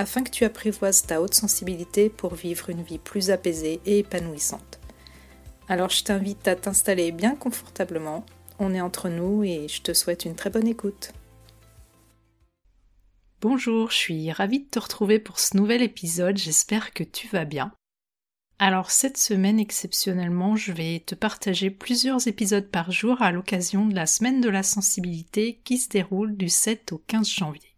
afin que tu apprivoises ta haute sensibilité pour vivre une vie plus apaisée et épanouissante. Alors je t'invite à t'installer bien confortablement, on est entre nous et je te souhaite une très bonne écoute. Bonjour, je suis ravie de te retrouver pour ce nouvel épisode, j'espère que tu vas bien. Alors cette semaine exceptionnellement, je vais te partager plusieurs épisodes par jour à l'occasion de la semaine de la sensibilité qui se déroule du 7 au 15 janvier.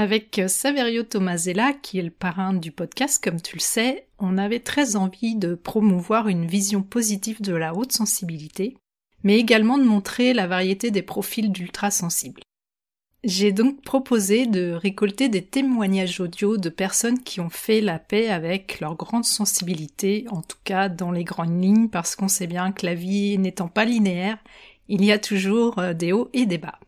Avec Saverio Tomasella, qui est le parrain du podcast, comme tu le sais, on avait très envie de promouvoir une vision positive de la haute sensibilité, mais également de montrer la variété des profils d'ultra-sensibles. J'ai donc proposé de récolter des témoignages audio de personnes qui ont fait la paix avec leur grande sensibilité, en tout cas dans les grandes lignes, parce qu'on sait bien que la vie n'étant pas linéaire, il y a toujours euh, des hauts et des bas.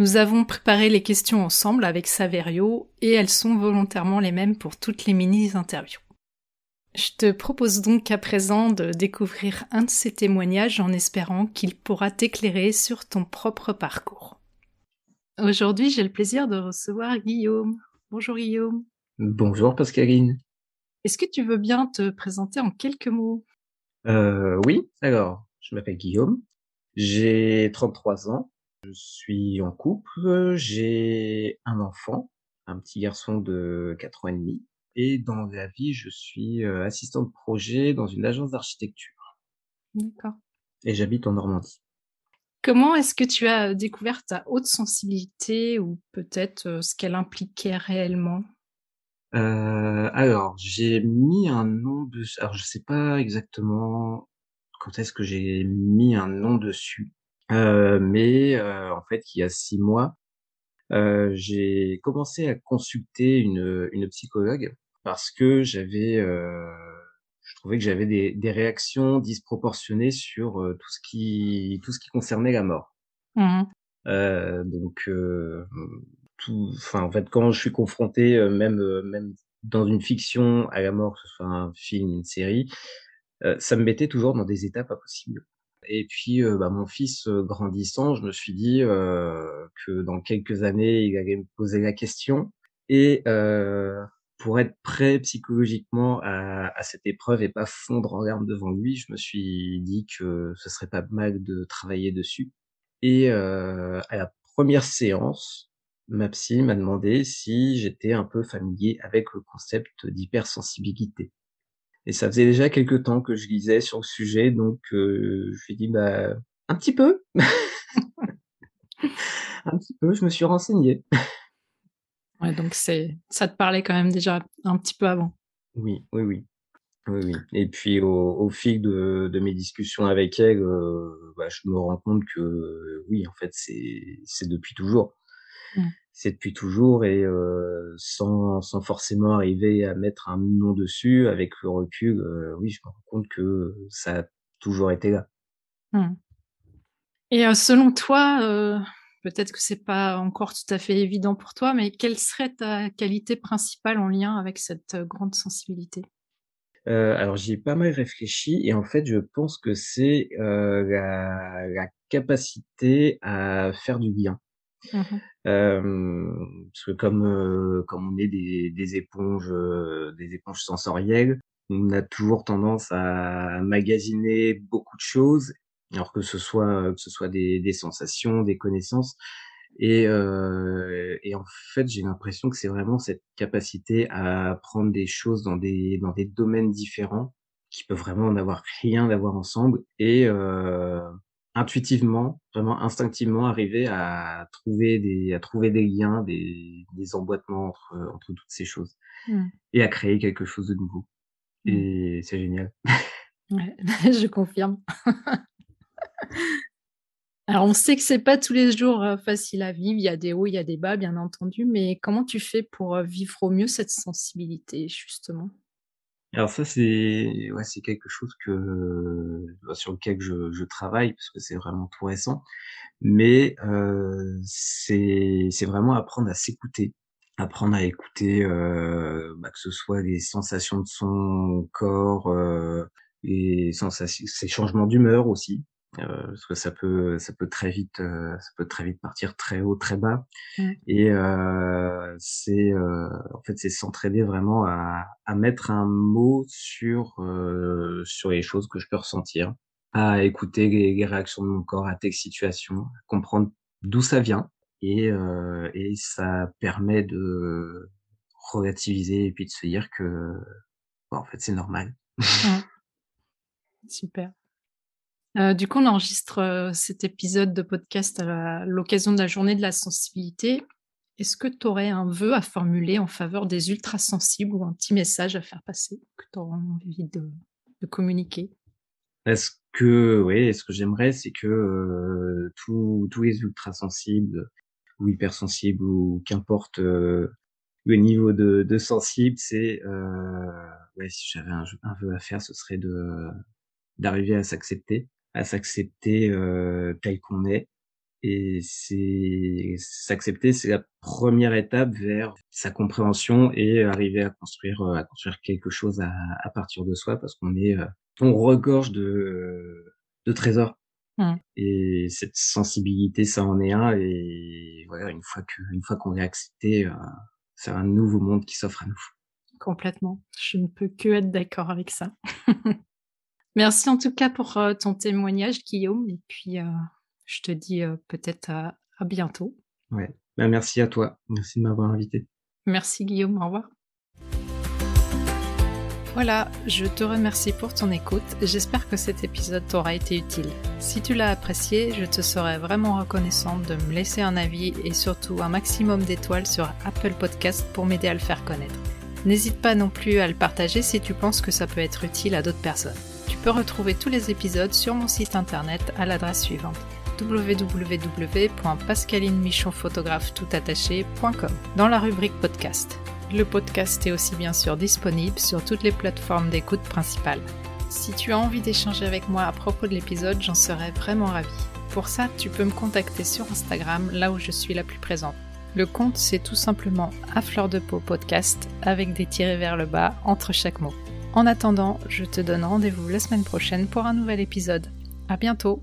Nous avons préparé les questions ensemble avec Saverio et elles sont volontairement les mêmes pour toutes les mini-interviews. Je te propose donc à présent de découvrir un de ces témoignages en espérant qu'il pourra t'éclairer sur ton propre parcours. Aujourd'hui, j'ai le plaisir de recevoir Guillaume. Bonjour Guillaume. Bonjour Pascaline. Est-ce que tu veux bien te présenter en quelques mots? Euh, Oui, alors, je m'appelle Guillaume, j'ai 33 ans, je suis en couple, j'ai un enfant, un petit garçon de 4 ans et demi et dans la vie, je suis, euh, assistant de projet dans une agence d'architecture. D'accord. Et j'habite en Normandie. Comment est-ce que tu as découvert ta haute sensibilité ou peut-être, euh, ce qu'elle impliquait réellement? Euh, alors, j'ai mis un nom de alors je sais pas exactement quand est-ce que j'ai mis un nom dessus. Euh, mais euh, en fait, il y a six mois, euh, j'ai commencé à consulter une, une psychologue parce que j'avais, je trouvais que j'avais des, des réactions disproportionnées sur tout ce qui tout ce qui concernait la mort. Mmh donc, tout, enfin, en fait, quand je suis confronté, même même dans une fiction à la mort, que ce soit un film, une série, ça me mettait toujours dans des états pas possibles. Et puis, bah, mon fils, grandissant, je me suis dit, que dans quelques années, il allait me poser la question et pour être prêt psychologiquement à à cette épreuve et pas fondre en larmes devant lui, je me suis dit que ce serait pas mal de travailler dessus et à la première séance, ma psy m'a demandé si j'étais un peu familier avec le concept d'hypersensibilité. Et ça faisait déjà quelques temps que je lisais sur le sujet, donc euh, je lui ai dit bah un petit peu, un petit peu. Je me suis renseigné. Ouais, donc c'est ça te parlait quand même déjà un petit peu avant. Oui, oui, oui, oui, oui. Et puis au, au fil de, de, mes discussions avec elle, euh, bah, je me rends compte que oui, en fait, c'est c'est depuis toujours. Mmh c'est depuis toujours et euh, sans, sans forcément arriver à mettre un nom dessus, avec le recul, euh, oui, je me rends compte que ça a toujours été là. Mmh. Et euh, selon toi, peut-être que c'est pas encore tout à fait évident pour toi, mais quelle serait ta qualité principale en lien avec cette grande sensibilité? Alors j'y ai pas mal réfléchi et en fait je pense que c'est la, la capacité à faire du bien. Mmh parce que comme, comme on est des des éponges, des éponges sensorielles, on a toujours tendance à magasiner beaucoup de choses, alors que ce soit, que ce soit des des sensations, des connaissances et et en fait, j'ai l'impression que c'est vraiment cette capacité à prendre des choses dans des dans des domaines différents, qui peuvent vraiment n'avoir rien à voir ensemble et intuitivement, vraiment instinctivement arriver à trouver des à trouver des liens, des des emboîtements entre, entre toutes ces choses mmh. et à créer quelque chose de nouveau mmh. et c'est génial. Ouais, je confirme. Alors on sait que c'est pas tous les jours, facile à vivre, il y a des hauts, il y a des bas bien entendu, mais comment tu fais pour, vivre au mieux cette sensibilité justement? Alors ça, c'est ouais, c'est quelque chose que bah, sur lequel je je travaille parce que c'est vraiment tout récent. Mais c'est c'est vraiment apprendre à s'écouter, apprendre à écouter, bah, que ce soit les sensations de son corps, heu, les sensations ses changements d'humeur aussi, heu, parce que ça peut ça peut très vite, heu, ça peut très vite partir très haut, très bas. Mmh. Et heu, c'est, heu, en fait, c'est s'entraîner vraiment à à mettre un mot sur, heu, sur les choses que je peux ressentir, à écouter les les réactions de mon corps à telle situation, comprendre d'où ça vient et et ça permet de relativiser et puis de se dire que, bah, en fait, c'est normal. Mmh. Super. Heu, du coup, on enregistre, heu, cet épisode de podcast à l'occasion de la journée de la sensibilité. Est-ce que tu aurais un vœu à formuler en faveur des ultrasensibles ou un petit message à faire passer que tu aurais envie de communiquer? Est-ce que oui, ce que j'aimerais, c'est que, heu, tous les ultrasensibles ou hypersensibles ou qu'importe, le niveau de de sensible, c'est, ouais, si j'avais un un vœu à faire, ce serait de d'arriver à s'accepter, à s'accepter, heu, tel qu'on est et c'est s'accepter, c'est la première étape vers sa compréhension et arriver à construire, heu, à construire quelque chose à à partir de soi parce qu'on est, heu, on regorge de de trésors Mmh. et cette sensibilité, ça en est un et voilà, une fois que une fois qu'on est accepté, heu, c'est un nouveau monde qui s'offre à nous. Complètement. Je ne peux que être d'accord avec ça. Merci en tout cas pour, heu, ton témoignage Guillaume et puis, heu, je te dis, heu, peut-être à à bientôt. Ouais, bah, merci à toi. Merci de m'avoir invité. Merci Guillaume, au revoir. Voilà, je te remercie pour ton écoute. J'espère que cet épisode t'aura été utile. Si tu l'as apprécié, je te serais vraiment reconnaissante de me laisser un avis et surtout un maximum d'étoiles sur Apple Podcast pour m'aider à le faire connaître. N'hésite pas non plus à le partager si tu penses que ça peut être utile à d'autres personnes. Peux retrouver tous les épisodes sur mon site internet à l'adresse suivante www.pascalinemichonphotographe-toutattaché.com dans la rubrique podcast. Le podcast est aussi bien sûr disponible sur toutes les plateformes d'écoute principales. Si tu as envie d'échanger avec moi à propos de l'épisode, j'en serais vraiment ravie. Pour ça, tu peux me contacter sur Instagram, là où je suis la plus présente. Le compte, c'est tout simplement à fleur de peau podcast avec des tirés vers le bas entre chaque mot. En attendant, je te donne rendez-vous la semaine prochaine pour un nouvel épisode. À bientôt!